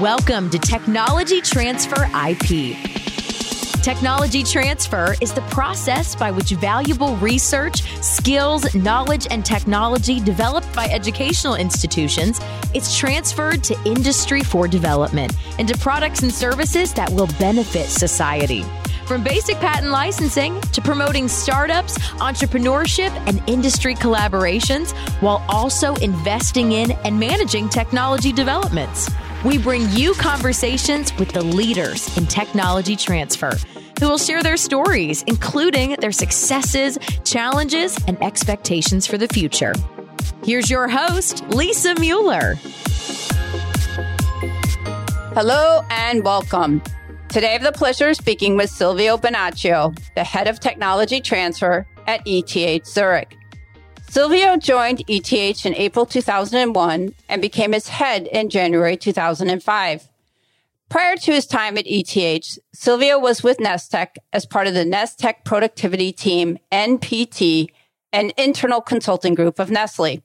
Welcome to Technology Transfer IP. Technology transfer is the process by which valuable research, skills, knowledge, and technology developed by educational institutions is transferred to industry for development into products and services that will benefit society. From basic patent licensing to promoting startups, entrepreneurship, and industry collaborations, while also investing in and managing technology developments. We bring you conversations with the leaders in technology transfer who will share their stories, including their successes, challenges, and expectations for the future. Here's your host, Lisa Mueller. Hello and welcome. Today, I have the pleasure of speaking with Silvio Bonaccio, the head of technology transfer at ETH Zurich. Silvio joined ETH in April 2001 and became its head in January 2005. Prior to his time at ETH, Silvio was with Nestec as part of the Nestec Productivity Team, NPT, an internal consulting group of Nestle.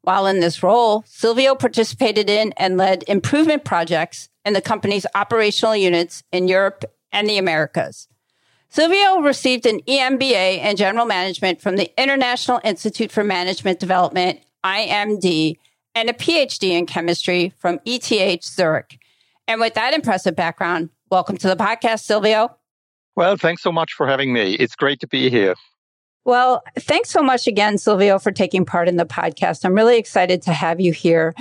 While in this role, Silvio participated in and led improvement projects in the company's operational units in Europe and the Americas. Silvio received an EMBA in general management from the International Institute for Management Development, IMD, and a PhD in chemistry from ETH Zurich. And with that impressive background, welcome to the podcast, Silvio. Well, thanks so much for having me. It's great to be here. Well, thanks so much again, Silvio, for taking part in the podcast. I'm really excited to have you here.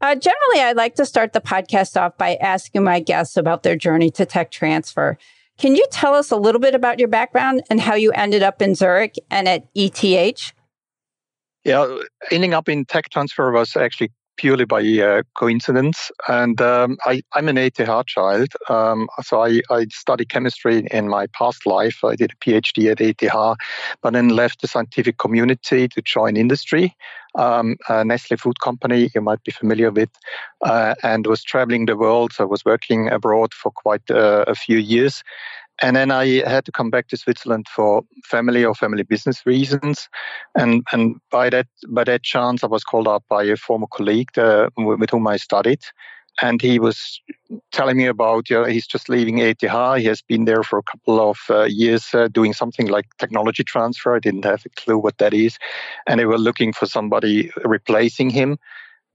Uh, generally, I like to start the podcast off by asking my guests about their journey to tech transfer. Can you tell us a little bit about your background and how you ended up in Zurich and at ETH? Yeah, ending up in tech transfer was actually purely by uh, coincidence. And um, I, am an ETH child. Um, so I, I, studied chemistry in my past life. I did a PhD at ETH, but then left the scientific community to join industry. Um, Nestle Food Company, you might be familiar with, uh, and was traveling the world. So I was working abroad for quite uh, a few years. And then I had to come back to Switzerland for family or family business reasons. And and by that by that chance, I was called up by a former colleague with whom I studied, and he was telling me about you know, he's just leaving ETH. He has been there for a couple of uh, years uh, doing something like technology transfer. I didn't have a clue what that is, and they were looking for somebody replacing him.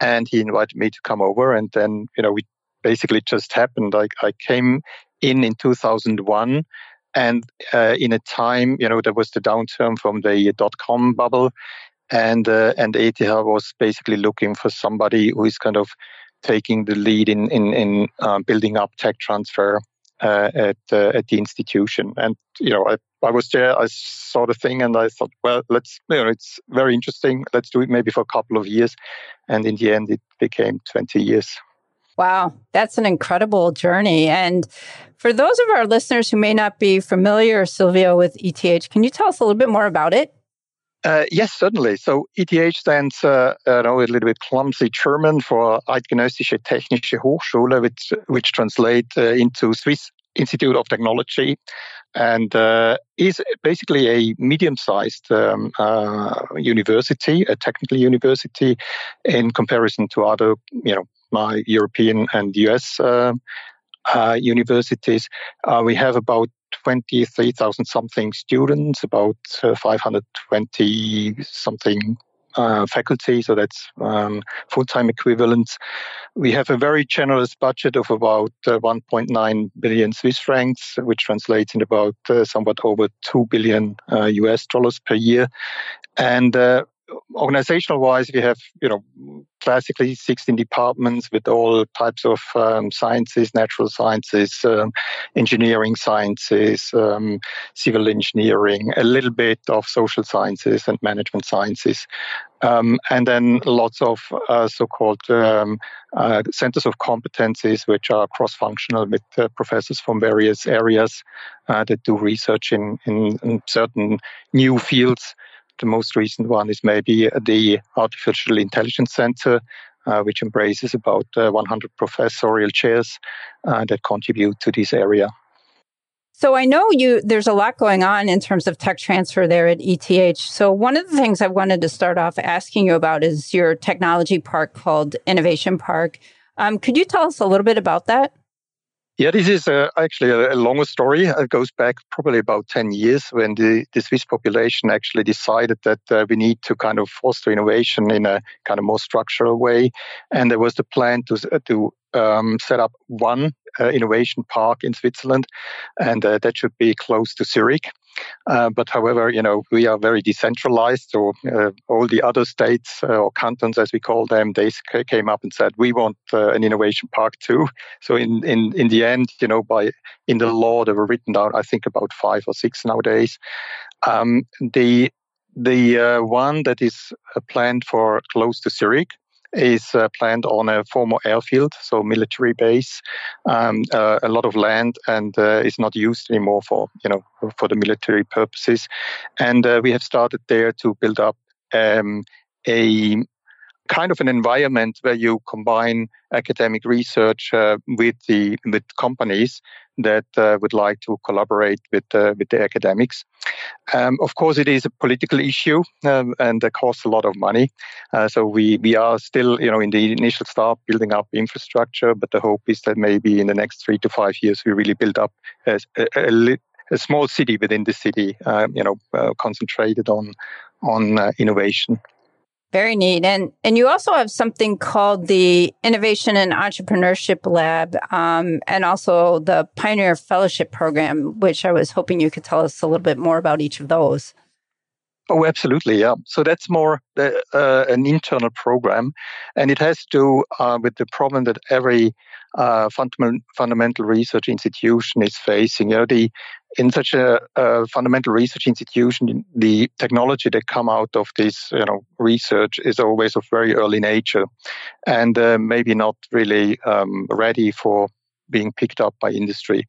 And he invited me to come over, and then you know we basically just happened. I, I came in in 2001 and uh, in a time you know there was the downturn from the dot com bubble and uh, and ETH was basically looking for somebody who is kind of taking the lead in in, in um, building up tech transfer uh, at uh, at the institution. And you know I, I was there I saw the thing and I thought well let's you know it's very interesting. Let's do it maybe for a couple of years. And in the end it became 20 years Wow, that's an incredible journey. And for those of our listeners who may not be familiar, Silvio, with ETH, can you tell us a little bit more about it? Uh, yes, certainly. So ETH stands, uh, I know a little bit clumsy German for Eidgenössische Technische Hochschule, which, which translates uh, into Swiss Institute of Technology, and uh, is basically a medium-sized um, uh, university, a technical university, in comparison to other, you know, my European and US uh, uh, universities. Uh, we have about 23,000 something students, about 520 something uh, faculty, so that's um, full-time equivalents. We have a very generous budget of about uh, 1.9 billion Swiss francs, which translates in about uh, somewhat over 2 billion US dollars per year. And organizational wise, we have, you know, classically 16 departments with all types of um, sciences, natural sciences, um, engineering sciences, um, civil engineering, a little bit of social sciences and management sciences. Um, and then lots of uh, so-called um, uh, centers of competencies, which are cross-functional with uh, professors from various areas uh, that do research in, in, in certain new fields the most recent one is maybe the Artificial Intelligence Center, uh, which embraces about uh, 100 professorial chairs uh, that contribute to this area. So I know you there's a lot going on in terms of tech transfer there at ETH. So one of the things I wanted to start off asking you about is your technology park called Innovation Park. Um, could you tell us a little bit about that? Yeah, this is uh, actually a, a, longer story. It goes back probably about 10 years when the, the Swiss population actually decided that uh, we need to kind of foster innovation in a kind of more structural way. And there was the plan to, uh, to um, set up one uh, innovation park in Switzerland, and uh, that should be close to Zurich. Uh, but however, you know, we are very decentralized. So uh, all the other states uh, or cantons, as we call them, they came up and said we want uh, an innovation park too. So in, in in the end, you know, by in the law they were written down, I think about five or six nowadays. Um, the the one that is planned for close to Zurich is uh, planned on a former airfield, so military base, um, uh, a lot of land, and uh, is not used anymore for you know for the military purposes. And uh, we have started there to build up um, a kind of an environment where you combine academic research uh, with the with companies that uh, would like to collaborate with uh, with the academics. Um, of course, it is a political issue um, and it costs a lot of money. Uh, so we we are still you know in the initial start building up infrastructure, but the hope is that maybe in the next three to five years we really build up a, a, a, a small city within the city, um, you know, uh, concentrated on on uh, innovation. Very neat. And and you also have something called the Innovation and Entrepreneurship Lab, um, and also the Pioneer Fellowship Program, which I was hoping you could tell us a little bit more about each of those. Oh, absolutely, yeah. So that's more uh, an internal program, and it has to do uh, with the problem that every uh, fundamental fundamental research institution is facing. You know, the in such a, a, fundamental research institution, the technology that come out of this, you know, research is always of very early nature, and uh, maybe not really um, ready for being picked up by industry.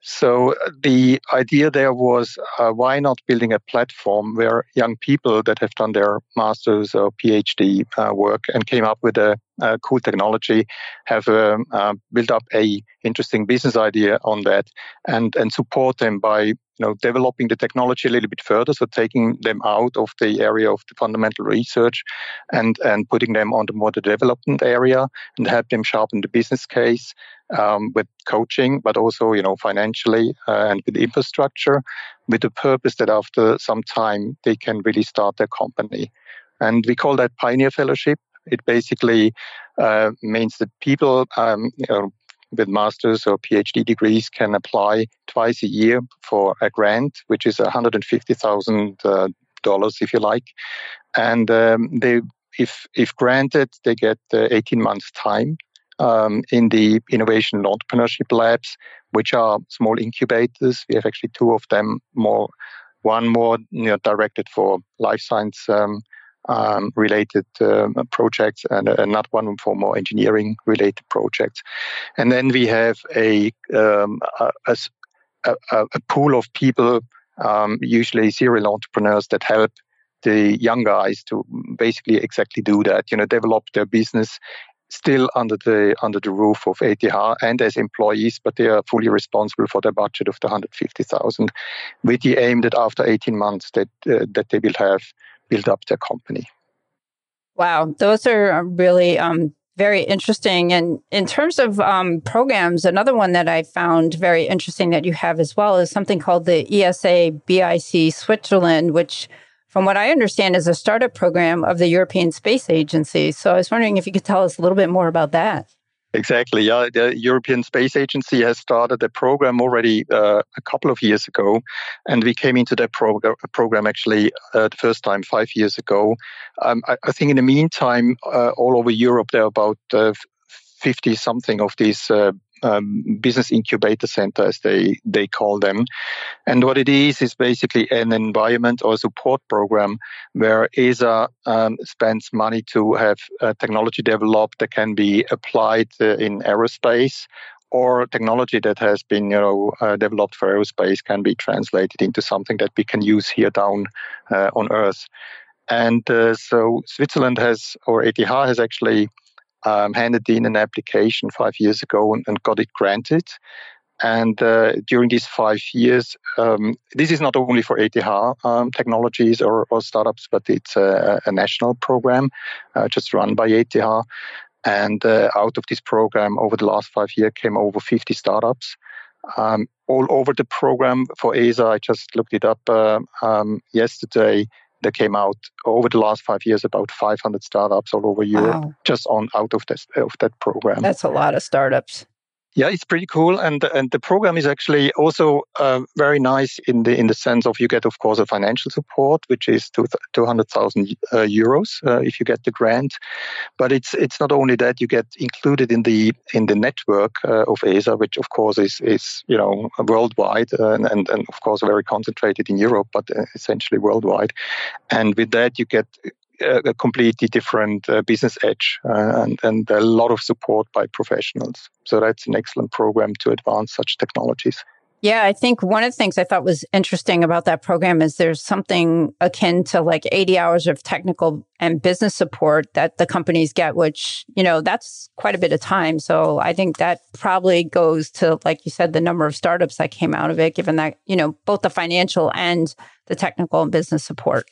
So uh, the idea there was uh, why not building a platform where young people that have done their master's or PhD uh, work and came up with a, cool technology have um, uh, built up a interesting business idea on that and and support them by you know, developing the technology a little bit further, so taking them out of the area of the fundamental research and, and putting them on the more the development area and help them sharpen the business case um, with coaching, but also, you know, financially uh, and with infrastructure with the purpose that after some time they can really start their company. And we call that Pioneer Fellowship. It basically uh, means that people um, you know, with master's or PhD degrees can apply twice a year for a grant, which is $150,000, uh, if you like. And um, they, if, if granted, they get uh, 18 months' time um, in the innovation and entrepreneurship labs, which are small incubators. We have actually two of them more, one more you know, directed for life science um, um, related um, projects and another one for more engineering related projects. And then we have a, um, a, a, a, pool of people, um, usually serial entrepreneurs that help the young guys to basically exactly do that, you know, develop their business still under the under the roof of ETH and as employees, but they are fully responsible for the budget of the 150,000, with the aim that after 18 months that uh, that they will have built up their company. Wow, those are really um, very interesting. And in terms of um, programs, another one that I found very interesting that you have as well is something called the ESA BIC Switzerland, which, from what I understand, is a startup program of the European Space Agency. So I was wondering if you could tell us a little bit more about that. Exactly. Yeah, the European Space Agency has started a program already uh, a couple of years ago, and we came into that prog- program actually uh, the first time five years ago. Um, I, I, think in the meantime, uh, all over Europe there are about uh, fifty something of these uh, um, business incubator center, as they, they call them. And what it is, is basically an environment or support program where ESA um, spends money to have uh, technology developed that can be applied uh, in aerospace or technology that has been you know uh, developed for aerospace can be translated into something that we can use here down uh, on earth and uh, so switzerland has or ETH has actually um, handed in an application five years ago and, and got it granted. And uh, during these five years, um, this is not only for ETH um, technologies or, or, startups, but it's a, a national program uh, just run by ETH. And uh, out of this program, over the last five years, came over 50 startups. Um, all over the program for ESA, I just looked it up uh, um, yesterday. There came out over the last five years about 500 startups all over Europe, wow. just on out of this of that program. That's a lot of startups. Yeah, it's pretty cool, and and the program is actually also uh, very nice in the in the sense of you get, of course, a financial support, which is two two hundred thousand uh, euros uh, if you get the grant. But it's it's not only that you get included in the in the network uh, of ESA, which of course is is you know worldwide uh, and and, and of course very concentrated in Europe, but uh, essentially worldwide. And with that, you get a completely different uh, business edge uh, and, and a lot of support by professionals. So that's an excellent program to advance such technologies. Yeah, I think one of the things I thought was interesting about that program is there's something akin to like 80 hours of technical and business support that the companies get, which, you know, that's quite a bit of time. So I think that probably goes to, like you said, the number of startups that came out of it, given that, you know, both the financial and the technical and business support.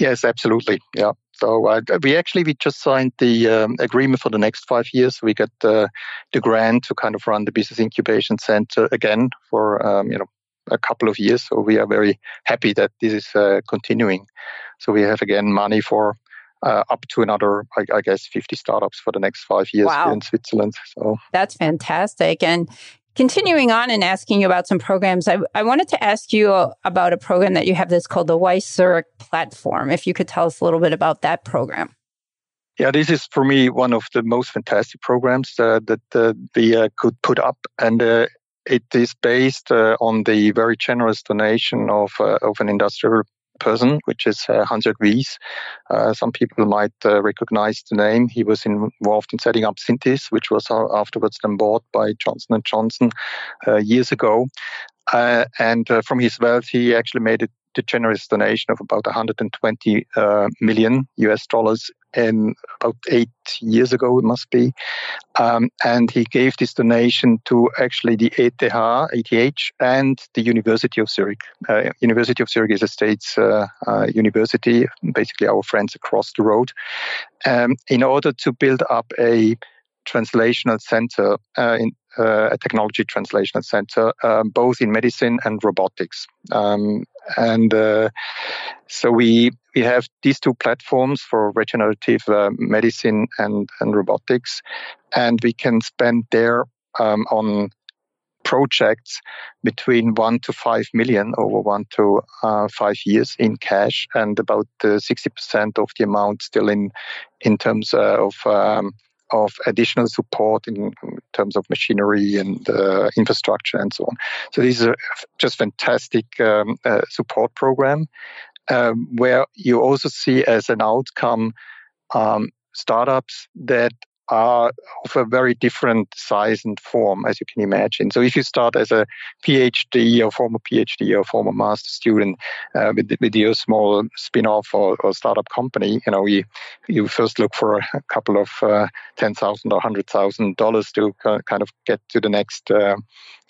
Yes, absolutely. Yeah. So uh, we actually we just signed the um, agreement for the next five years. We get uh, the grant to kind of run the business incubation center again for um, you know a couple of years. So we are very happy that this is uh, continuing. So we have again money for uh, up to another, I, I, guess, 50 startups for the next five years wow. in Switzerland. So that's fantastic. And Continuing on and asking you about some programs, I, I wanted to ask you about a program that you have that's called the Wyss Zurich platform. If you could tell us a little bit about that program. Yeah, this is for me one of the most fantastic programs uh, that uh, we uh, could put up, and uh, it is based uh, on the very generous donation of uh, of an industrial person, which is uh, Hans-Jörg Wyss. Uh, some people might uh, recognize the name. He was involved in setting up Synthes, which was uh, afterwards then bought by Johnson & Johnson uh, years ago. Uh, and from his wealth, he actually made it the generous donation of about 120 uh, million US dollars in about eight years ago, it must be. Um, and he gave this donation to actually the ETH, ETH, and the University of Zurich. Uh, University of Zurich is a state's uh, uh, university, basically our friends across the road, um, in order to build up a translational center uh, in a technology translation center, um, both in medicine and robotics. Um, and uh, so we we have these two platforms for regenerative uh, medicine and and robotics, and we can spend there um, on projects between one to five million over one to uh, five years in cash, and about uh, sixty percent of the amount still in in terms uh, of um, of additional support in, terms of machinery and uh, infrastructure and so on. So this is a just fantastic um, uh, support program um, where you also see as an outcome um, startups that are of a very different size and form, as you can imagine. So if you start as a PhD or former PhD or former master student uh, with, with your small spin-off or, or, startup company, you know, you, you first look for a couple of uh, ten thousand or hundred thousand dollars to kind of get to the next uh,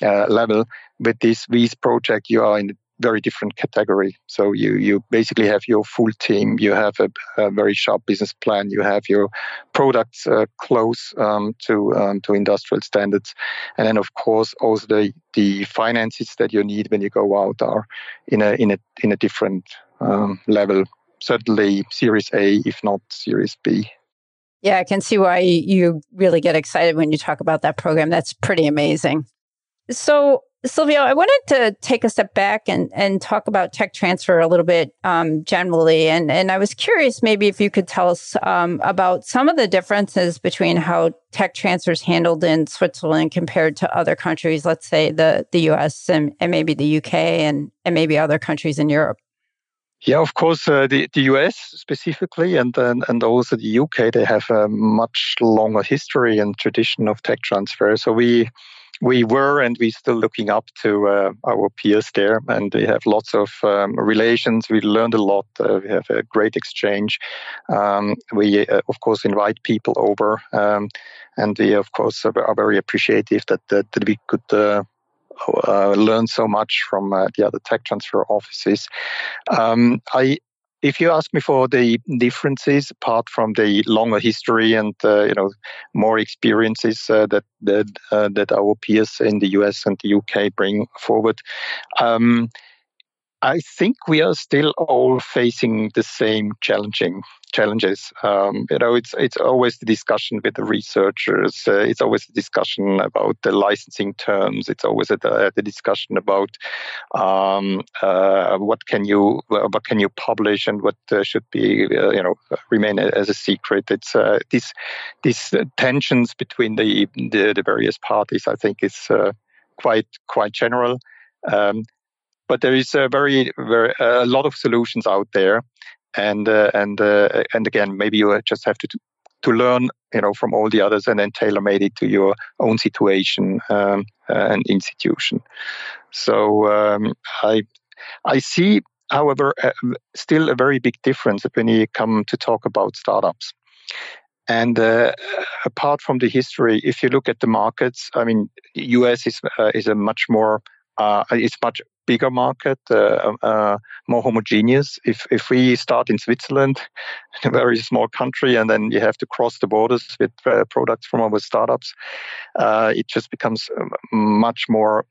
uh level. With this Wyss project, you are in very different category. So you you basically have your full team. You have a, a very sharp business plan. You have your products uh, close um, to um, to industrial standards, and then of course also the the finances that you need when you go out are in a in a in a different um, level. Certainly Series A, if not Series B. Yeah, I can see why you really get excited when you talk about that program. That's pretty amazing. So, Silvio, I wanted to take a step back and, and talk about tech transfer a little bit um, generally. And, and I was curious maybe if you could tell us um, about some of the differences between how tech transfer is handled in Switzerland compared to other countries, let's say the, the US and, and maybe the UK and, and maybe other countries in Europe. Yeah, of course, uh, the, the US specifically and, and and also the UK, they have a much longer history and tradition of tech transfer. So we we were and we're still looking up to uh, our peers there, and we have lots of um, relations. We learned a lot. Uh, we have a great exchange. Um, we, uh, of course, invite people over, um, and we, of course, are very appreciative that that, that we could. Uh, uh, learn so much from uh, the other tech transfer offices. Um, I if you ask me for the differences, apart from the longer history and uh, you know more experiences uh, that that uh, that our peers in the US and the UK bring forward, um, I think we are still all facing the same challenging challenges. Um, you know, it's it's always the discussion with the researchers. Uh, it's always the discussion about the licensing terms. It's always a, the discussion about um, uh, what can you what can you publish and what uh, should be uh, you know remain as a secret. It's uh, this these tensions between the, the, the various parties. I think is uh, quite quite general. Um, but there is a very, very a lot of solutions out there, and uh, and uh, and again, maybe you just have to to learn, you know, from all the others, and then tailor made it to your own situation um, and institution. So um, I I see, however, uh, still a very big difference when you come to talk about startups. And uh, apart from the history, if you look at the markets, I mean, US is uh, is a much more uh, it's much bigger market, uh, uh, more homogeneous. If if we start in Switzerland, a very small country, and then you have to cross the borders with uh, products from our startups, uh, it just becomes um, much more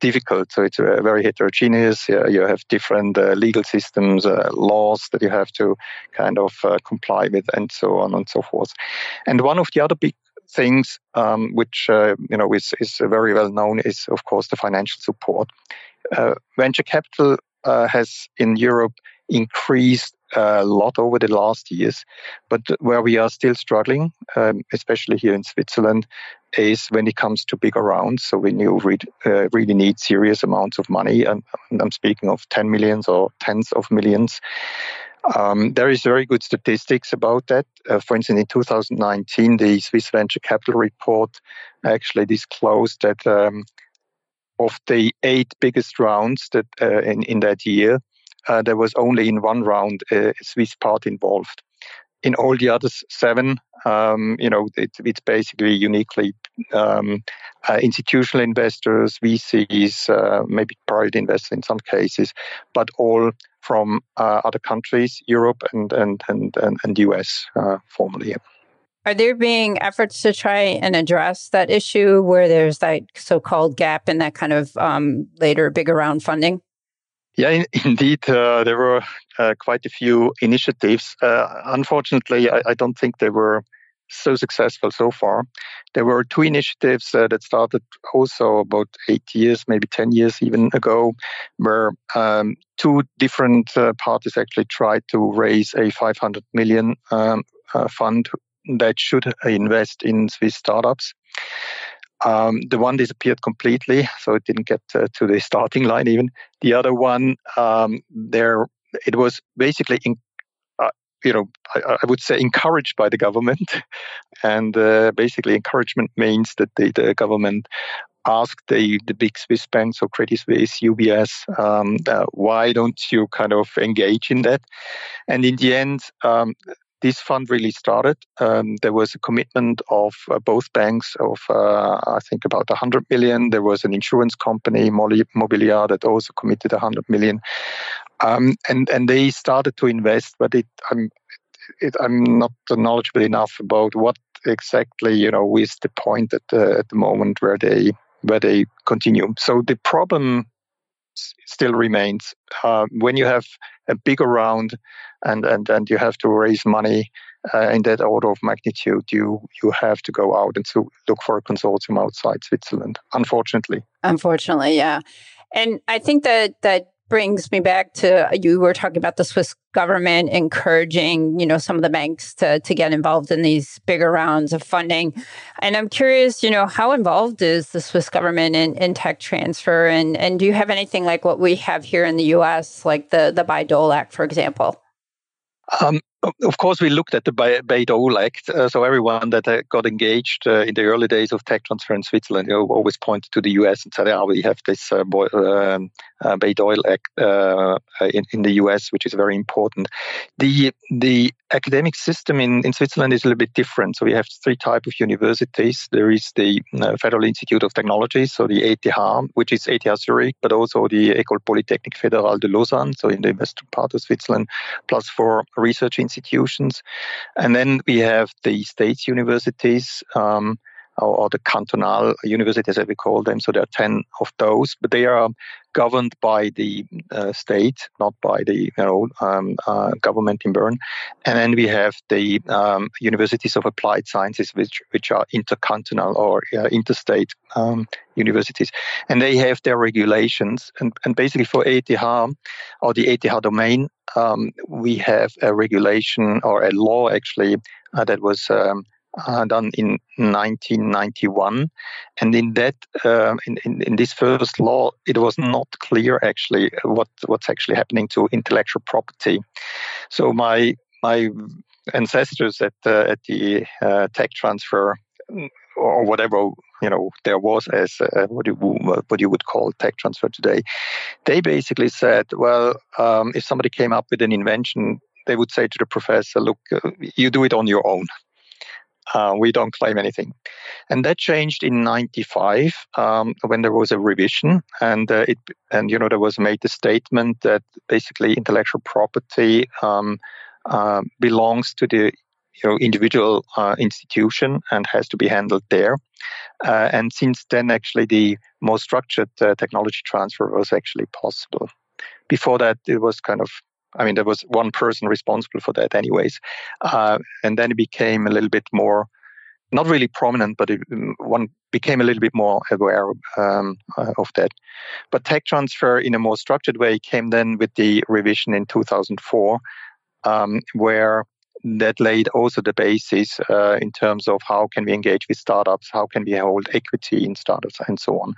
difficult. So it's uh, very heterogeneous. you have different legal systems, laws that you have to kind of comply with, and so on and so forth. And one of the other big things um, which uh, you know is, is very well known is of course the financial support. Uh, venture capital uh, has in Europe increased a lot over the last years, but where we are still struggling, um, especially here in Switzerland, is when it comes to bigger rounds. So when you read, uh, really need serious amounts of money, and I'm speaking of 10 millions or tens of millions. Um, there is very good statistics about that. Uh, for instance, in 2019, the Swiss Venture Capital Report actually disclosed that um, of the eight biggest rounds that uh, in, in that year, uh, there was only in one round a Swiss part involved. In all the other seven, um, you know, it, it's basically uniquely um, uh, institutional investors, VCs, uh, maybe private investors in some cases, but all from uh, other countries, Europe and and and and, and US uh, formally. Are there being efforts to try and address that issue where there's that so-called gap in that kind of um, later bigger round funding? Yeah, in, indeed, uh, there were uh, quite a few initiatives. Uh, unfortunately, I, I, don't think they were so successful so far. There were two initiatives uh, that started also about eight years, maybe 10 years even ago, where um, two different uh, parties actually tried to raise a 500 million um, uh, fund that should invest in Swiss startups. Um, the one disappeared completely, so it didn't get uh, to the starting line even. The other one, um, there it was basically in, uh, you know, I, I, would say encouraged by the government. And uh, basically, encouragement means that the, the government asked the, the big Swiss banks, so Credit Suisse, UBS, um, why don't you kind of engage in that? And in the end, um, this fund really started. Um, there was a commitment of uh, both banks of, uh, I think, about 100 million. There was an insurance company, Mobiliar, that also committed 100 million. Um, and, and they started to invest, but it, I'm, it, I'm not knowledgeable enough about what exactly, you know, is the point at the, at the moment where they where they continue. So the problem still remains. Uh, when you have a bigger round and, and, and you have to raise money uh, in that order of magnitude, you you have to go out and to look for a consortium outside Switzerland. Unfortunately. Unfortunately, yeah. And I think that that brings me back to you were talking about the Swiss government encouraging, you know, some of the banks to to get involved in these bigger rounds of funding. And I'm curious, you know, how involved is the Swiss government in, in tech transfer and and do you have anything like what we have here in the US, like the the Bayh-Dole Act, for example? Um, of course, we looked at the Bayh-Dole Act. Uh, so everyone that uh, got engaged uh, in the early days of tech transfer in Switzerland, you know, always pointed to the US and said, "Oh, we have this uh, boy, um, uh, Bayh-Dole Act uh, in, in the US, which is very important." The the academic system in, in Switzerland is a little bit different. So we have three types of universities. There is the Federal Institute of Technology, so the ETH, which is ETH Zurich, but also the École Polytechnique Fédérale de Lausanne, so in the western part of Switzerland, plus four research institutions. And then we have the states universities. Um, or, or, the cantonal universities, as we call them. So there are 10 of those, but they are governed by the uh, state, not by the you know um, uh, government in Bern. And then we have the um, universities of applied sciences, which which are intercantonal or uh, interstate um, universities, and they have their regulations. And, and basically for ETH or the ETH domain, um, we have a regulation or a law actually uh, that was um, uh, done in 1991. And in that, um, in, in, in, this first law, it was not clear actually what what's actually happening to intellectual property. So my my ancestors at at the uh, tech transfer or whatever you know there was as uh, what you what you would call tech transfer today, they basically said, well, um, if somebody came up with an invention, they would say to the professor, look, uh, you do it on your own. Uh, we don't claim anything. And that changed in 95 um, when there was a revision and uh, it, and, you know, there was made the statement that basically intellectual property um, uh, belongs to the you know, individual uh, institution and has to be handled there. Uh, and since then, actually, the more structured uh, technology transfer was actually possible. Before that, it was kind of I mean, there was one person responsible for that, anyways. Uh, and then it became a little bit more, not really prominent, but it, mm, one became a little bit more aware um, uh, of that. But tech transfer in a more structured way came then with the revision in 2004, um, where that laid also the basis uh, in terms of how can we engage with startups, how can we hold equity in startups, and so on.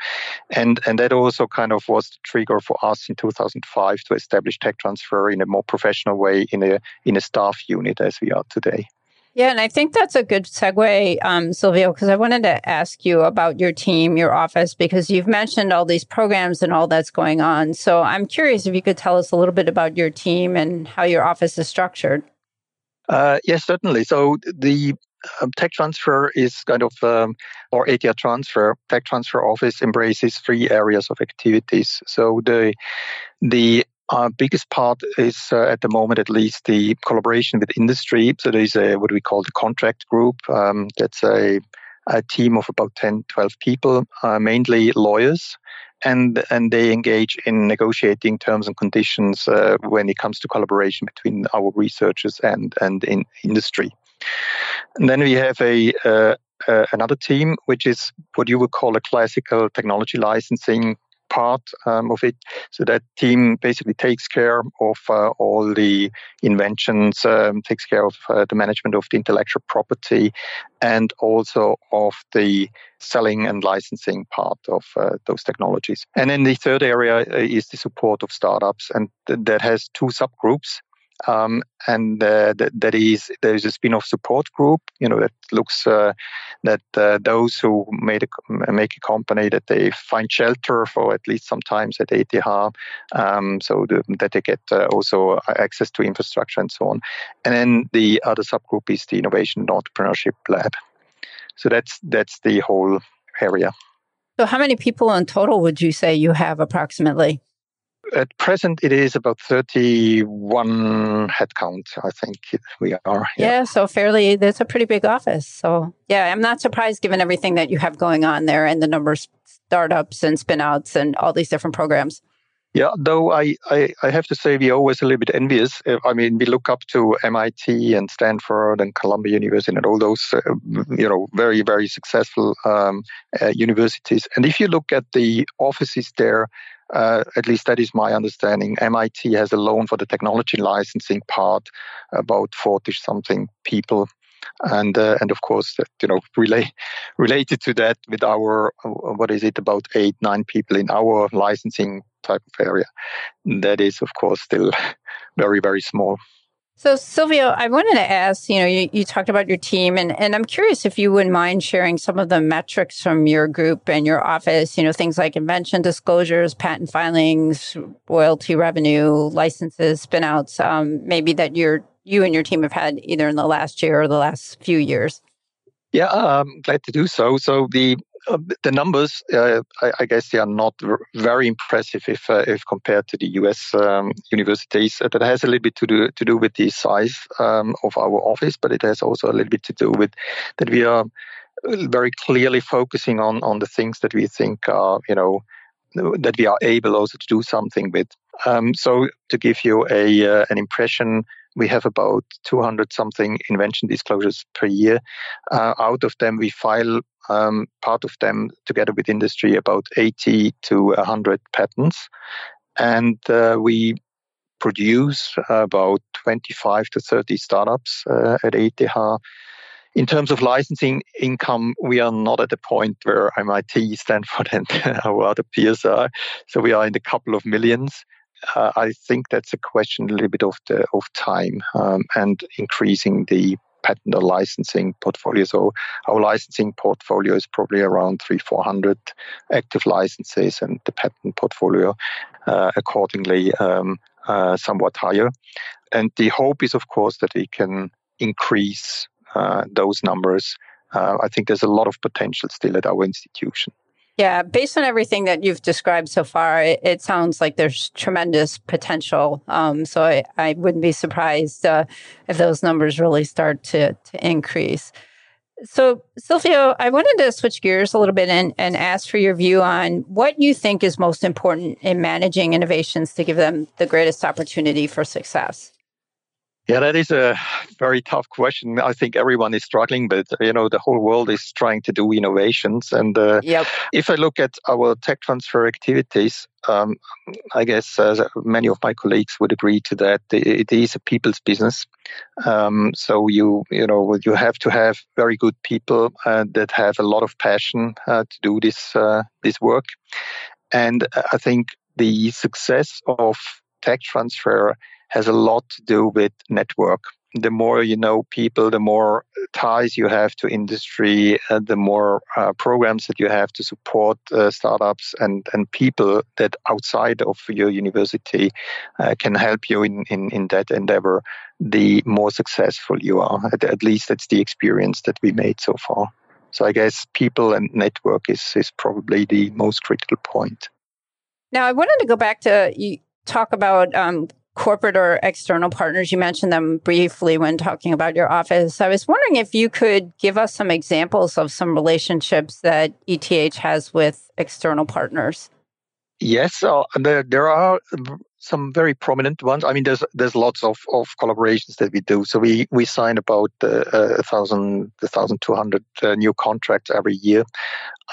And and that also kind of was the trigger for us in 2005 to establish tech transfer in a more professional way in a in a staff unit as we are today. Yeah, and I think that's a good segue, um, Silvio, because I wanted to ask you about your team, your office, because you've mentioned all these programs and all that's going on. So I'm curious if you could tell us a little bit about your team and how your office is structured. Uh, yes, certainly. So the um, tech transfer is kind of, um, or ETH transfer, tech transfer office embraces three areas of activities. So the the uh, biggest part is uh, at the moment, at least, the collaboration with industry. So there is a what we call the contract group. Um, that's a, a team of about 10, 12 people, uh, mainly lawyers and and they engage in negotiating terms and conditions uh, when it comes to collaboration between our researchers and and in industry. And then we have a uh, uh, another team which is what you would call a classical technology licensing part um, of it. So that team basically takes care of uh, all the inventions, um, takes care of uh, the management of the intellectual property, and also of the selling and licensing part of uh, those technologies. And then the third area uh, is the support of startups, and th- that has two subgroups. Um, and uh, that, that is there's a spin-off support group you know that looks uh, that uh, those who made a, make a company that they find shelter for at least sometimes at ETH um, so the, that they get uh, also access to infrastructure and so on. And then the other subgroup is the innovation entrepreneurship lab. So that's that's the whole area. So how many people in total would you say you have approximately at present, it is about 31 headcount, I think we are. Yeah. yeah, so fairly, that's a pretty big office. So, yeah, I'm not surprised given everything that you have going on there and the number of startups and spinouts and all these different programs. Yeah, though I, I, I, have to say we're always a little bit envious. Uh, I mean, we look up to MIT and Stanford and Columbia University and all those, uh, you know, very, very successful um, uh, universities. And if you look at the offices there, uh, at least that is my understanding. MIT has a loan for the technology licensing part, about 40 something people. And uh, and of course, you know, relate, related to that with our what is it about eight nine people in our licensing type of area, that is of course still very very small. So, Silvio, I wanted to ask you know, you, you, talked about your team, and, and I'm curious if you wouldn't mind sharing some of the metrics from your group and your office, you know, things like invention disclosures, patent filings, royalty revenue, licenses, spinouts, um, maybe that you're, you and your team have had either in the last year or the last few years. Yeah, I'm glad to do so. So, the the numbers, uh, I, I, guess, they are not very impressive if uh, if compared to the U.S. Um, universities. That has a little bit to do to do with the size um, of our office, but it has also a little bit to do with that we are very clearly focusing on on the things that we think are, you know, that we are able also to do something with. Um, so to give you a uh, an impression, we have about 200 something invention disclosures per year. Uh, out of them, we file um, part of them together with industry about 80 to 100 patents. And uh, we produce about 25 to 30 startups uh, at ETH. In terms of licensing income, we are not at the point where MIT, Stanford, and our other peers are. So we are in a couple of millions. Uh, I think that's a question a little bit of the of time um, and increasing the patent or licensing portfolio. So our licensing portfolio is probably around three, four hundred active licenses, and the patent portfolio uh, accordingly um, uh, somewhat higher. And the hope is, of course, that we can increase uh, those numbers. Uh, I think there's a lot of potential still at our institution. Yeah, based on everything that you've described so far, it, it sounds like there's tremendous potential. Um, so I, I, wouldn't be surprised uh, if those numbers really start to, to increase. So, Silvio, I wanted to switch gears a little bit and, and ask for your view on what you think is most important in managing innovations to give them the greatest opportunity for success. Yeah, that is a very tough question. I think everyone is struggling, but you know, the whole world is trying to do innovations. And uh, yep. if I look at our tech transfer activities, um, I guess uh, many of my colleagues would agree to that. It is a people's business. Um, so you you know you have to have very good people uh, that have a lot of passion uh, to do this uh, this work. And I think the success of tech transfer has a lot to do with network. The more you know people, the more ties you have to industry, the more uh, programs that you have to support uh, startups and, and people that outside of your university uh, can help you in, in, in that endeavor, the more successful you are. At, at least that's the experience that we made so far. So I guess people and network is, is probably the most critical point. Now, I wanted to go back to you talk about um, corporate or external partners. You mentioned them briefly when talking about your office. I was wondering if you could give us some examples of some relationships that ETH has with external partners. Yes, uh, there, there are some very prominent ones. I mean, there's there's lots of, of collaborations that we do. So we we sign about uh, a thousand, a thousand two hundred uh, new contracts every year.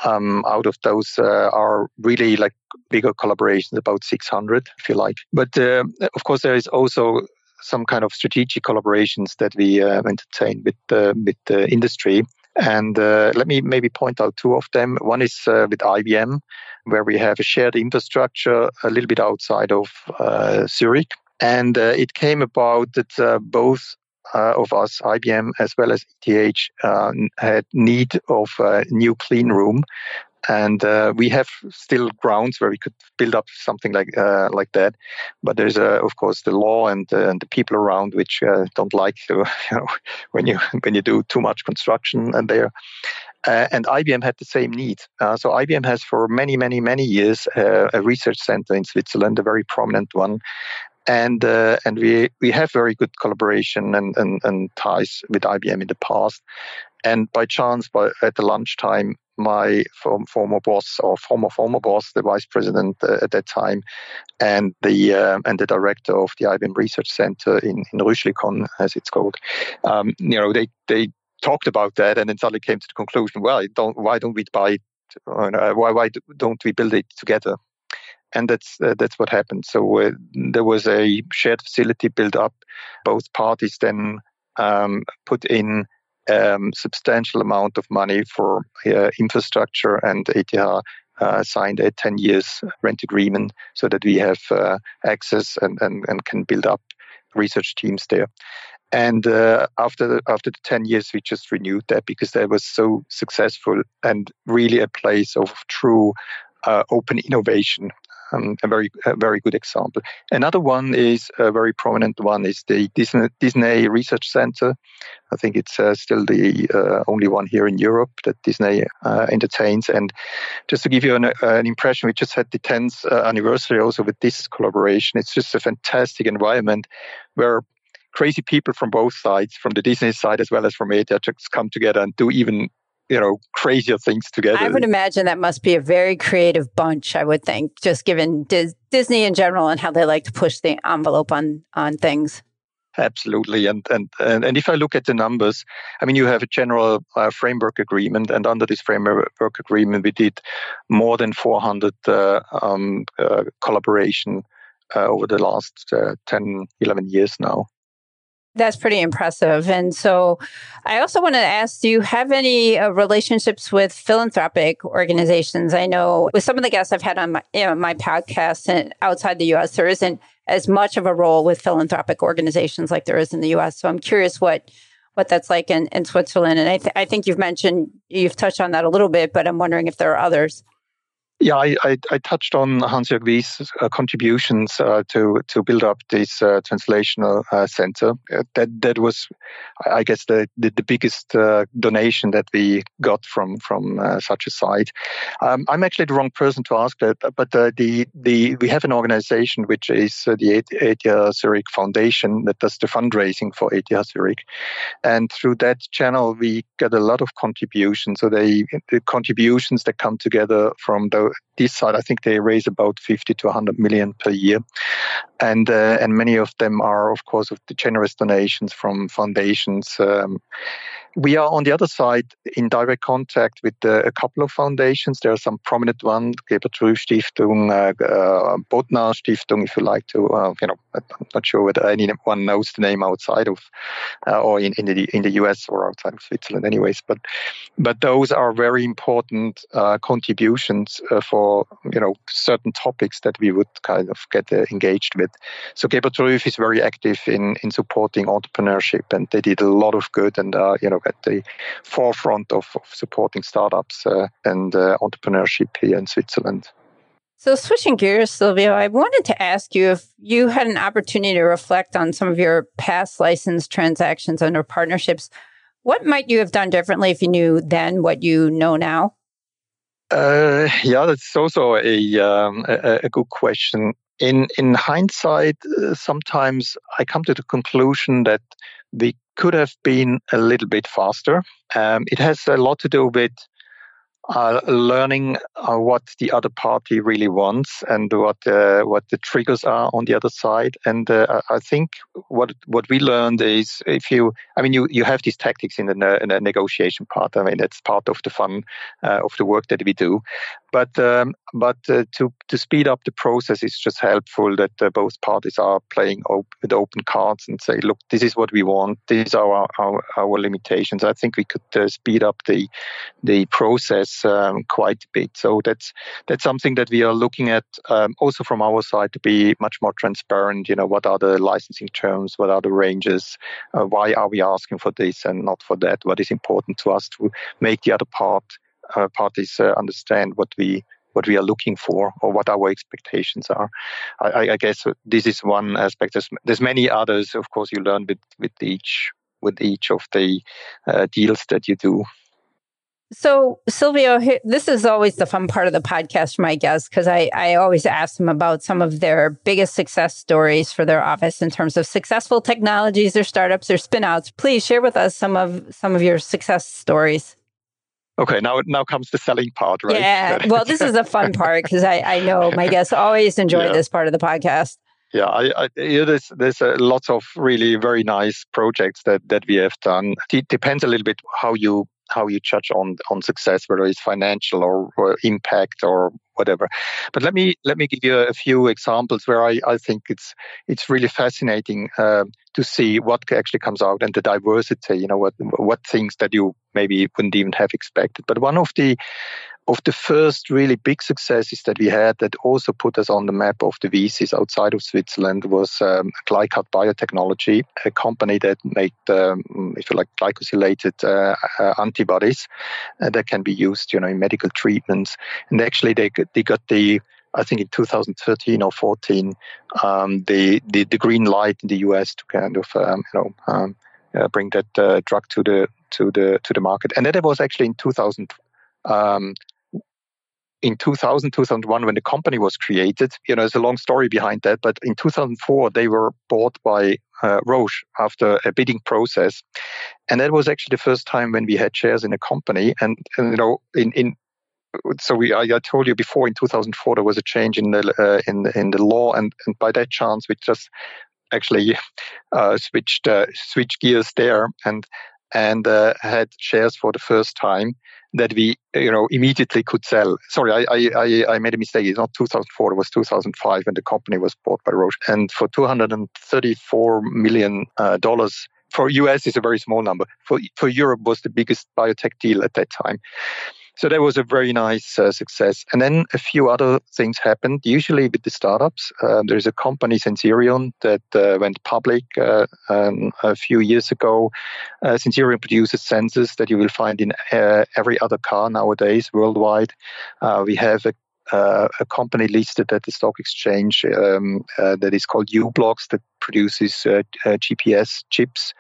Um, out of those uh, are really like bigger collaborations, about 600, if you like. But uh, of course, there is also some kind of strategic collaborations that we uh, entertain with with the industry. And uh, let me maybe point out two of them. One is uh, with IBM, where we have a shared infrastructure a little bit outside of uh, Zurich. And uh, it came about that uh, both uh, of us, IBM as well as ETH, had need of a new clean room and uh, we have still grounds where we could build up something like uh, like that. But there's uh, of course the law and uh, and the people around which uh, don't like to, you know when you when you do too much construction and there. Uh, and IBM had the same need. so IBM has for many, many, many years a research center in Switzerland, a very prominent one, and uh, and we we have very good collaboration and, and, and ties with IBM in the past. And by chance, by, at the lunchtime, my form, former boss or former former boss, the vice president uh, at that time, and the uh, and the director of the IBM Research Center in in Rüschlikon, as it's called. Um, you know, they they talked about that, and then suddenly came to the conclusion: well, don't why don't we buy it? Why why don't we build it together? And that's uh, that's what happened. So uh, there was a shared facility built up. Both parties then um, put in um, substantial amount of money for uh, infrastructure, and ETH uh, signed a 10 years rent agreement so that we have uh, access and, and, and can build up research teams there. And uh, after the, after the 10 years, we just renewed that because that was so successful and really a place of true uh, open innovation. Um, a very a very good example. Another one is a very prominent one is the Disney, Disney Research Center. I think it's uh, still the uh, only one here in Europe that Disney uh, entertains. And just to give you an, an, impression, we just had the 10th uh, anniversary also with this collaboration. It's just a fantastic environment where crazy people from both sides, from the Disney side as well as from just come together and do even you know crazier things together. I would imagine that must be a very creative bunch. I would think, just given Dis- Disney in general and how they like to push the envelope on on things. Absolutely, and and and, and if I look at the numbers, I mean, you have a general uh, framework agreement, and under this framework agreement, we did more than 400 uh, um, uh, collaboration uh, over the last uh, 10, 11 years now. That's pretty impressive. And so I also want to ask do you have any uh, relationships with philanthropic organizations? I know with some of the guests I've had on my, you know, my podcast and outside the US, there isn't as much of a role with philanthropic organizations like there is in the US. So I'm curious what what that's like in, in Switzerland. And I, th- I think you've mentioned, you've touched on that a little bit, but I'm wondering if there are others. Yeah, I, I, I, touched on Hans-Jörg Wyss' uh, contributions uh, to to build up this uh, translational uh, center. Uh, that that was, I guess, the the, the biggest uh, donation that we got from from such a site. Um, I'm actually the wrong person to ask that, but the the we have an organization which is the ETH Zurich Foundation that does the fundraising for ETH Zurich, and through that channel we get a lot of contributions. So they the contributions that come together from this side, I think they raise about 50 to 100 million per year, and uh, and many of them are, of course, of the generous donations from foundations. Um, we are on the other side in direct contact with uh, a couple of foundations. There are some prominent ones, Gebert Stiftung, uh, uh, Bodnar Stiftung, if you like to, uh, you know, I'm not sure whether anyone knows the name outside of, uh, or in, in the in the US or outside of Switzerland, anyways. But but those are very important uh, contributions uh, for you know certain topics that we would kind of get engaged with. So Gebert is very active in in supporting entrepreneurship, and they did a lot of good, and you know at the forefront of, of supporting startups uh, and uh, entrepreneurship here in Switzerland. So, switching gears, Silvio, I wanted to ask you if you had an opportunity to reflect on some of your past license transactions under partnerships. What might you have done differently if you knew then what you know now? Uh, yeah, that's also a, um, a, a good question. In in hindsight, uh, sometimes I come to the conclusion that we could have been a little bit faster. Um, it has a lot to do with uh, learning uh, what the other party really wants and what uh, what the triggers are on the other side. And uh, I think what what we learned is if you, I mean, you, you have these tactics in the, in the negotiation part. I mean, that's part of the fun uh, of the work that we do. But um, but uh, to to speed up the process, is just helpful that both parties are playing op- with open cards and say, look, this is what we want. These are our our, our limitations. I think we could speed up the the process um, quite a bit. So that's that's something that we are looking at um, also from our side to be much more transparent. You know, what are the licensing terms? What are the ranges? Uh, why are we asking for this and not for that? What is important to us to make the other part uh, parties uh, understand what we what we are looking for or what our expectations are. I, I guess this is one aspect. There's, there's, many others. Of course, you learn with with each with each of the uh, deals that you do. So, Silvio, this is always the fun part of the podcast for my guests because I, I always ask them about some of their biggest success stories for their office in terms of successful technologies or startups or spinouts. Please share with us some of some of your success stories. Okay, now now comes the selling part, right? Yeah. Well, this is the fun part because I, I know my guests always enjoy yeah. this part of the podcast. Yeah, I, I, there's there's a lots of really very nice projects that that we have done. It depends a little bit how you how you judge on on success, whether it's financial or, or impact or whatever. But let me let me give you a few examples where I, I think it's it's really fascinating uh, to see what actually comes out and the diversity. You know what what things that you maybe wouldn't even have expected. But one of the of the first really big successes that we had that also put us on the map of the VCs outside of Switzerland was um, GlycArt Biotechnology, a company that made, um, if you like, glycosylated uh, uh, antibodies uh, that can be used, you know, in medical treatments. And actually, they they got the I think in 2013 or 14, um, the, the, the green light in the US to kind of um, you know um, uh, bring that uh, drug to the to the to the market. And then it was actually in 2000 um, in 2000, 2001, when the company was created, you know, there's a long story behind that. But in 2004, they were bought by uh, Roche after a bidding process, and that was actually the first time when we had shares in a company. And, and you know, in in so we, I, I, told you before in 2004 there was a change in the uh, in in the law, and, and by that chance we just actually uh, switched uh, switched gears there and and uh, had shares for the first time that we you know immediately could sell. Sorry, I I, I made a mistake. It's not 2004. It was 2005 when the company was bought by Roche, and for 234 million uh, dollars. For US is a very small number. For for Europe was the biggest biotech deal at that time. So that was a very nice uh, success. And then a few other things happened. Usually with the startups, uh, there's a company, Sensirion, that uh, went public uh, um, a few years ago. Uh, Sensirion produces sensors that you will find in uh, every other car nowadays worldwide. we have a uh, a company listed at the stock exchange um, uh, that is called u-blox that produces uh, uh GPS chips,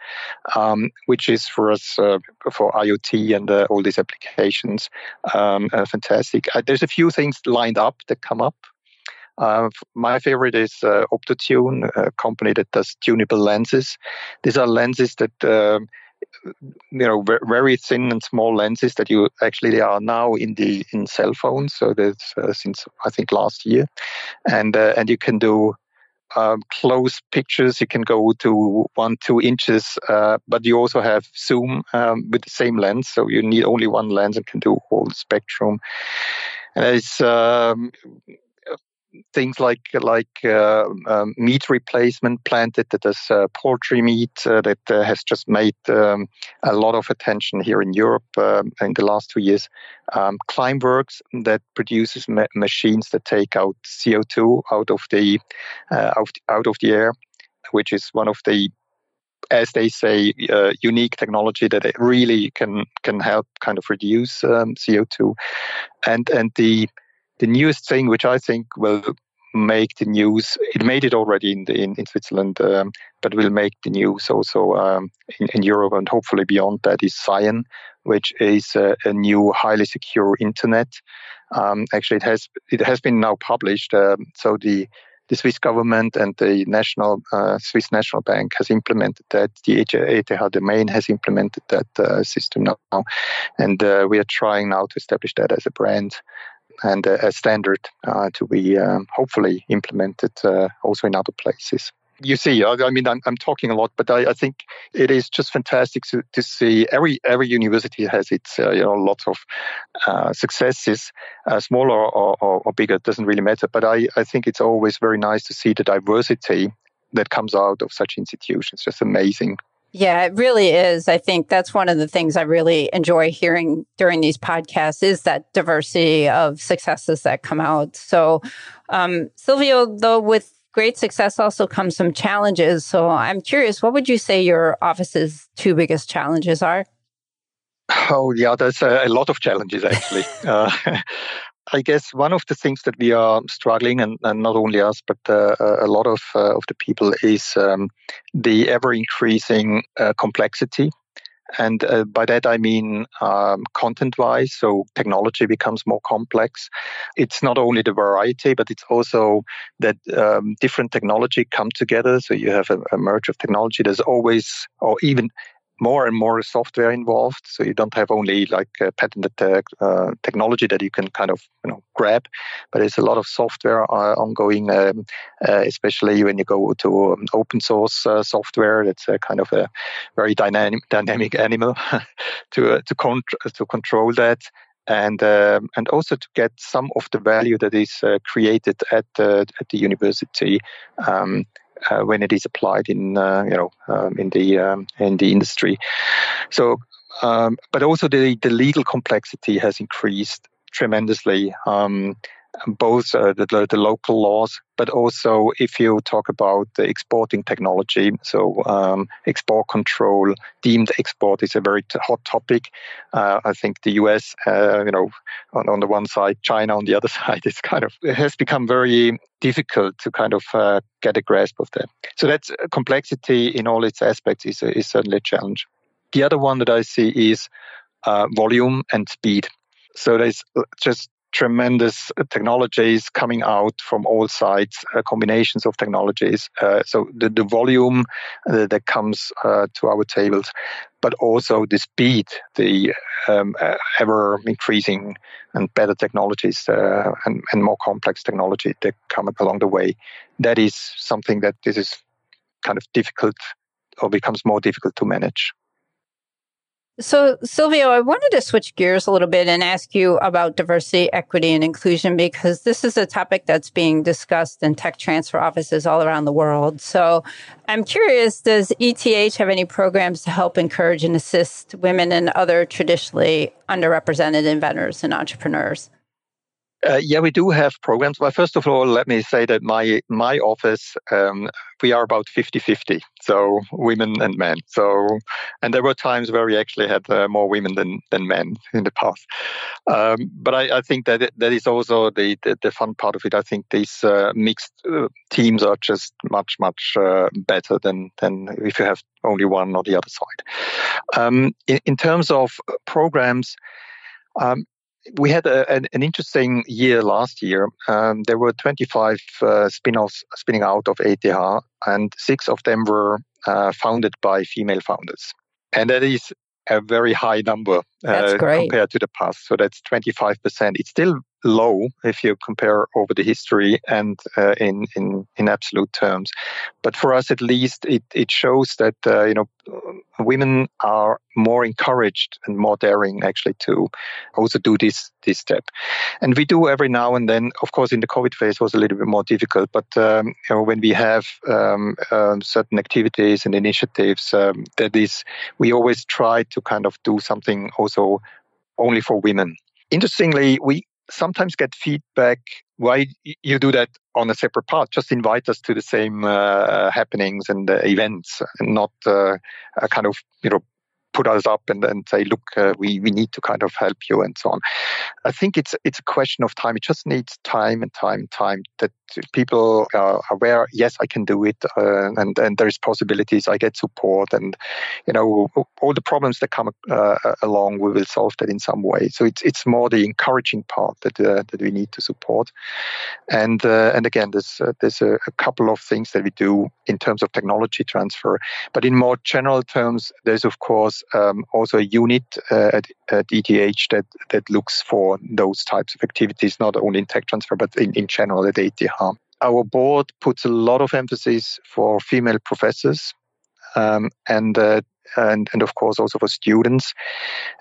um, which is for us uh, for IoT and uh, all these applications um, fantastic. there's a few things lined up that come up. my favorite is Optotune, a company that does tunable lenses. These are lenses that um, you know very thin and small lenses that you actually they are now in the in cell phones. So that's uh, since i think last year. And uh, and you can do um, close pictures. You can go to one two inches uh, but you also have zoom um, with the same lens. So you need only one lens and can do the spectrum. And it's um, things like like uh, um, meat replacement Planted that is uh, poultry meat uh, that uh, has just made um, a lot of attention here in Europe um, in the last two years. Um, Climeworks that produces ma- machines that take out CO2 out of the uh, out, out of the air, which is one of the as they say, uh, unique technology that it really can can help kind of reduce um, CO2, and and the the newest thing, which I think will make the news, it made it already in, the, in, in, Switzerland, um, but will make the news also um, in, in, Europe and hopefully beyond that is SCION, which is a, a new highly secure internet. Um, actually, it has it has been now published. Um, so the the Swiss government and the national uh, Swiss National Bank has implemented that. The ETH domain has implemented that uh, system now, and uh, we are trying now to establish that as a brand and a, a standard uh, to be um, hopefully implemented uh, also in other places you see, I, mean, I'm, I'm talking a lot, but I, I think it is just fantastic to, to see every every university has its uh, you know lots of uh, successes, uh, smaller or, or, or, bigger, doesn't really matter. But I, I think it's always very nice to see the diversity that comes out of such institutions. Just amazing. Yeah, it really is. I think that's one of the things I really enjoy hearing during these podcasts is that diversity of successes that come out. So, um, Silvio, though, with great success also comes some challenges. So I'm curious, what would you say your office's two biggest challenges are? Oh, yeah, there's a, a lot of challenges actually. uh, I guess one of the things that we are struggling, and, and not only us, but uh, a lot of uh, of the people, is um, the ever increasing uh, complexity. And uh, by that I mean um, content wise, so technology becomes more complex. It's not only the variety, but it's also that um, different technology come together. So you have a, a merge of technology. There's always, or even more and more software involved. So you don't have only like patented uh, technology that you can kind of you know grab, but there's a lot of software uh, ongoing, um, uh, especially when you go to um, open source uh, software. That's a kind of a very dynamic dynamic animal to to, con- to control that. And um, and also to get some of the value that is uh, created at at the university um, uh, when it is applied in uh, you know um, in the um, in the industry. So, um, but also the the legal complexity has increased tremendously. Um, both uh, the, the, local laws, but also if you talk about the exporting technology, so um, export control, deemed export is a very hot topic. Uh, I think the US, uh, you know, on, on, the one side, China on the other side, it's kind of it has become very difficult to kind of uh, get a grasp of that. So that's uh, complexity in all its aspects is, is certainly a challenge. The other one that I see is uh, volume and speed. So there's just tremendous technologies coming out from all sides, uh, combinations of technologies. Uh, so the, the volume uh, that comes uh, to our tables, but also the speed, the um, uh, ever increasing and better technologies uh, and, and more complex technology that come along the way. That is something that this is kind of difficult or becomes more difficult to manage. So, Silvio, I wanted to switch gears a little bit and ask you about diversity, equity, and inclusion because this is a topic that's being discussed in tech transfer offices all around the world. So, I'm curious does ETH have any programs to help encourage and assist women and other traditionally underrepresented inventors and entrepreneurs? Uh, yeah, we do have programs. Well, first of all, let me say that my my office um, we are about 50-50, so women and men. So, and there were times where we actually had uh, more women than than men in the past. Um, but I, I, think that that is also the, the, the fun part of it. I think these uh, mixed uh, teams are just much much uh, better than than if you have only one or the other side. Um, in, in terms of programs. Um, we had a, an, an, interesting year last year. Um, there were 25 uh, spin-offs spinning out of ETH, and six of them were uh, founded by female founders. And that is a very high number uh, compared to the past. So that's 25%. It's still low if you compare over the history and uh, in, in in absolute terms. But for us, at least, it it shows that uh, you know women are more encouraged and more daring actually to also do this this step. And we do every now and then. Of course, in the COVID phase was a little bit more difficult, but um, you know when we have um, um, certain activities and initiatives, um, that is, we always try to kind of do something also only for women. Interestingly, we sometimes get feedback why you do that on a separate part. Just invite us to the same uh, happenings and uh, events and not uh, a kind of you know put us up and, and say, look, uh, we, we need to kind of help you and so on. I think it's it's a question of time. It just needs time and time and time that people are aware, yes, I can do it, uh, and, and there's possibilities, I get support, and, you know, all the problems that come uh, along, we will solve that in some way. So it's it's more the encouraging part that uh, that we need to support. And uh, and again, there's, uh, there's a, a couple of things that we do in terms of technology transfer. But in more general terms, there's, of course, um, also a unit uh, at, at, ETH that, that looks for those types of activities, not only in tech transfer, but in, in general at ETH. Our board puts a lot of emphasis for female professors um, and uh, and, and of course also for students.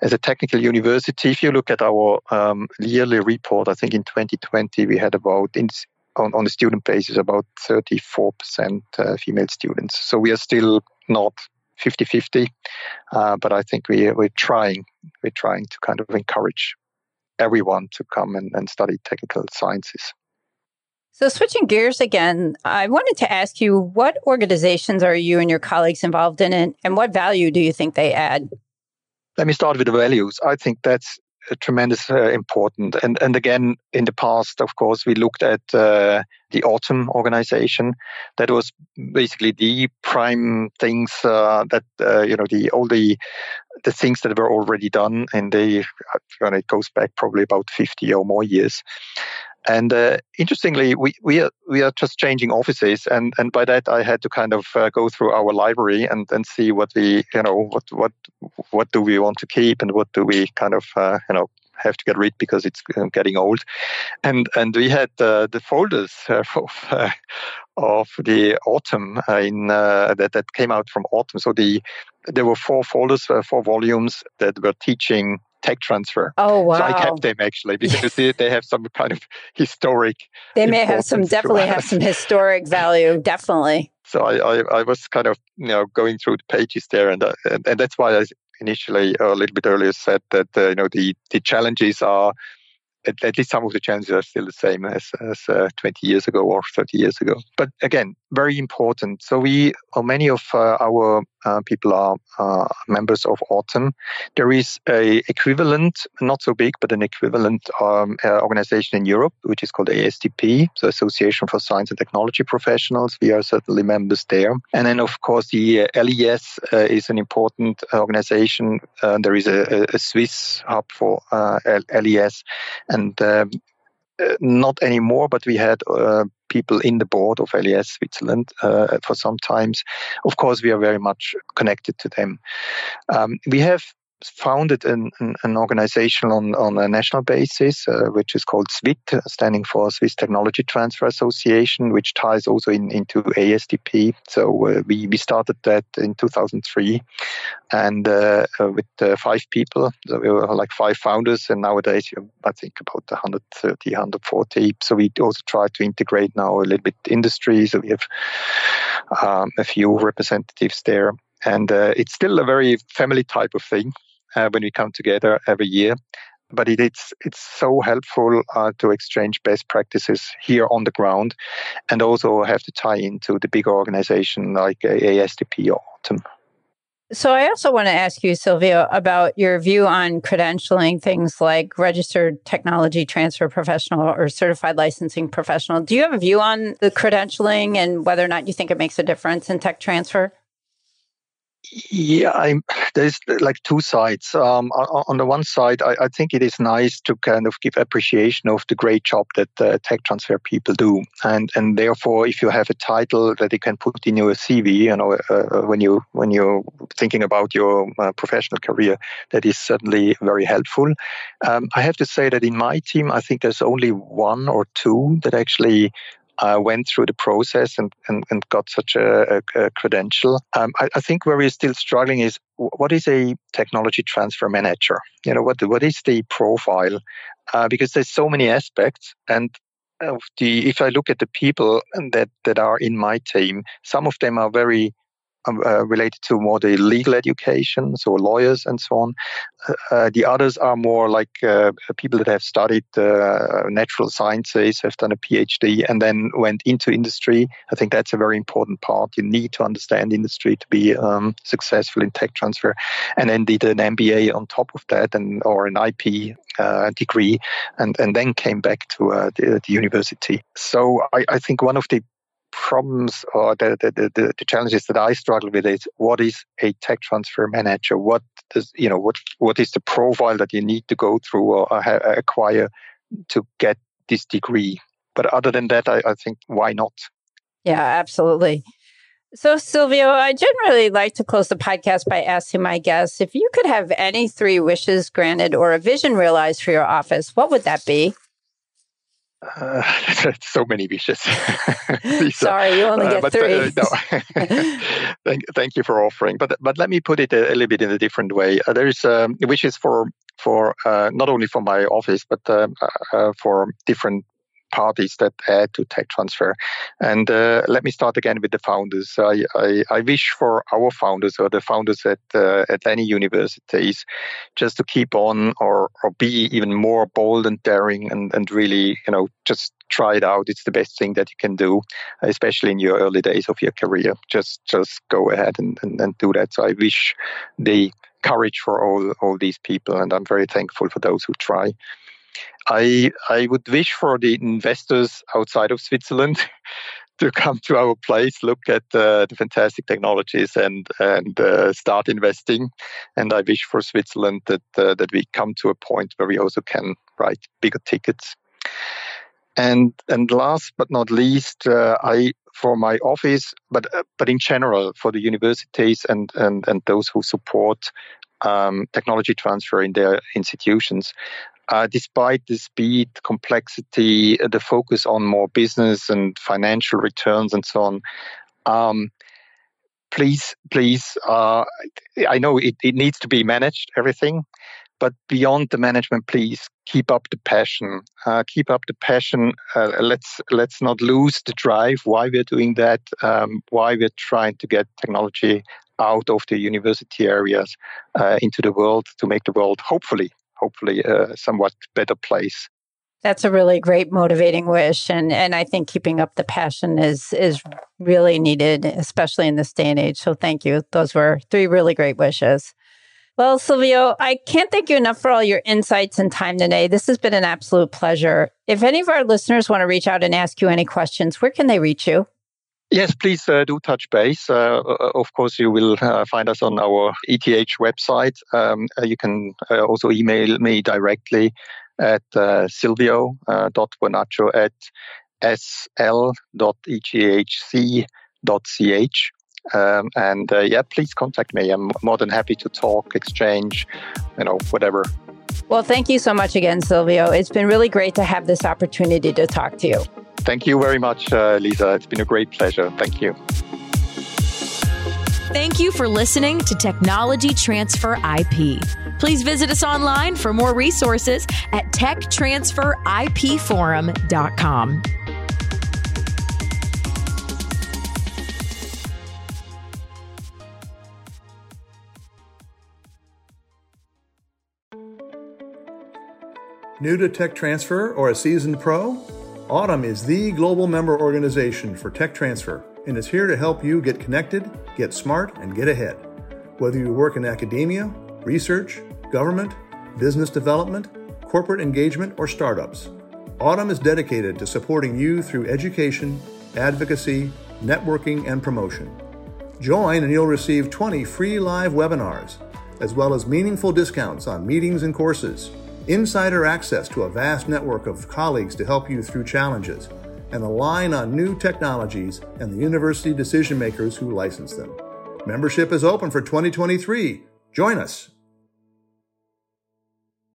As a technical university, if you look at our um, yearly report, I think in 2020 we had about in, on, on the student basis about 34% uh, female students. So we are still not 50-50. Uh, but I think we, we're trying, we're trying to kind of encourage everyone to come and, and study technical sciences. So, switching gears again, I wanted to ask you what organizations are you and your colleagues involved in, and what value do you think they add? Let me start with the values. I think that's tremendous uh, important. And and again, in the past, of course, we looked at uh, the AUTM organization. That was basically the prime things uh, that uh, you know the all the the things that were already done, and they when it goes back probably about fifty or more years. And uh, interestingly, we, we are we are just changing offices, and, and by that I had to kind of uh, go through our library and, and see what we you know what what what do we want to keep and what do we kind of uh, you know have to get rid because it's uh, getting old, and and we had uh, the folders uh, of of the AUTM in that that came out from AUTM. So the there were four folders, four volumes that were teaching tech transfer. Oh wow! So I kept them actually because they, they have some kind of historic. They may have some definitely have some historic value, definitely. So I, I, I was kind of you know going through the pages there, and uh, and, and that's why I initially a little bit earlier said that uh, you know the the challenges are at, at, least some of the challenges are still the same as, as uh, 20 years ago or 30 years ago. But again, very important. So we, or many of uh, our uh, people are uh, members of AUTM. There is a equivalent, not so big, but an equivalent um, uh, organization in Europe, which is called ASTP, so Association for Science and Technology Professionals. We are certainly members there. And then, of course, the LES is an important organization. there is a, a, Swiss hub for LES, and um, uh, not anymore, but we had uh, people in the board of LES Switzerland uh, for some times. Of course, we are very much connected to them. Um, we have founded an, an, an, organization on, on a national basis, uh, which is called swiTT, standing for Swiss Technology Transfer Association, which ties also in, into ASTP. So uh, we, we started that in 2003 and uh, uh with uh, five people. So we were like five founders, and nowadays, I think about 130, 140. So we also try to integrate now a little bit industry. So we have um, a few representatives there and uh, it's still a very family type of thing uh, when we come together every year. But it, it's it's so helpful uh, to exchange best practices here on the ground, and also have to tie into the big organization like ASTP or AUTM. So I also want to ask you, Silvio, about your view on credentialing things like registered technology transfer professional or certified licensing professional. Do you have a view on the credentialing and whether or not you think it makes a difference in tech transfer? Yeah, I'm, there's like two sides. Um, on, the one side, I, I, think it is nice to kind of give appreciation of the great job that uh, tech transfer people do, and and therefore, if you have a title that you can put in your CV, you know, uh, uh, when you when you're thinking about your uh, professional career, that is certainly very helpful. Um, I have to say that in my team, I think there's only one or two that actually uh, went through the process and, and, and got such a, a, credential. Um, I, I, think where we're still struggling is what is a technology transfer manager? You know, what what is the profile? Uh, because there's so many aspects, and the if I look at the people that that are in my team, some of them are very uh, related to more the legal education, so lawyers and so on. Uh, uh the others are more like uh, people that have studied uh, natural sciences, have done a PhD, and then went into industry. I think that's a very important part. You need to understand industry to be um, successful in tech transfer, and then did an MBA on top of that, and or an IP uh, degree, and and then came back to uh, the, the, university. So I, I, think one of the problems or the, the, the, the, challenges that I struggle with is what is a tech transfer manager? What does, you know, what, what is the profile that you need to go through or acquire to get this degree? But other than that, I, I think why not? Yeah, absolutely. So, Silvio, I generally like to close the podcast by asking my guests if you could have any three wishes granted or a vision realized for your office, what would that be? Uh, so many wishes. Sorry, you only uh, get but, uh, three. no. thank, thank you for offering. But but let me put it a, a little bit in a different way. Uh, there is um, wishes for for uh, not only for my office but um, uh, for different parties that add to tech transfer. And uh, let me start again with the founders. I, I, I wish for our founders or the founders at uh, at any universities just to keep on or, or be even more bold and daring and, and really, you know, just try it out. It's the best thing that you can do, especially in your early days of your career. Just just go ahead and, and, and do that. So I wish the courage for all all these people and I'm very thankful for those who try. I I would wish for the investors outside of Switzerland to come to our place, look at uh, the fantastic technologies, and and uh, start investing. And I wish for Switzerland that uh, that we come to a point where we also can write bigger tickets. And and last but not least, uh, I for my office, but uh, but in general for the universities and and and those who support um, technology transfer in their institutions uh, despite the speed, complexity, uh, the focus on more business and financial returns and so on. Um, please, please, uh, I know it, it needs to be managed, everything, but beyond the management, please keep up the passion. Uh, keep up the passion. Uh, let's let's not lose the drive. Why we're doing that? Um, why we're trying to get technology out of the university areas uh, into the world to make the world hopefully hopefully a somewhat better place. That's a really great motivating wish. And and I think keeping up the passion is is really needed, especially in this day and age. So thank you. Those were three really great wishes. Well, Silvio, I can't thank you enough for all your insights and time today. This has been an absolute pleasure. If any of our listeners want to reach out and ask you any questions, where can they reach you? Yes, please uh, do touch base. Uh, uh of course, you will uh, find us on our ETH website. Um, uh, you can uh, also email me directly at uh, silvio.bonaccio at sl.ethz.ch. Um, and yeah, please contact me. I'm more than happy to talk, exchange, you know, whatever. Well, thank you so much again, Silvio. It's been really great to have this opportunity to talk to you. Thank you very much, uh, Lisa. It's been a great pleasure. Thank you. Thank you for listening to Technology Transfer IP. Please visit us online for more resources at techtransferipforum.com. New to tech transfer or a seasoned pro? AUTM is the global member organization for tech transfer and is here to help you get connected, get smart, and get ahead. Whether you work in academia, research, government, business development, corporate engagement, or startups, AUTM is dedicated to supporting you through education, advocacy, networking, and promotion. Join and you'll receive 20 free live webinars, as well as meaningful discounts on meetings and courses, insider access to a vast network of colleagues to help you through challenges and align on new technologies and the university decision makers who license them. Membership is open for 2023. Join us.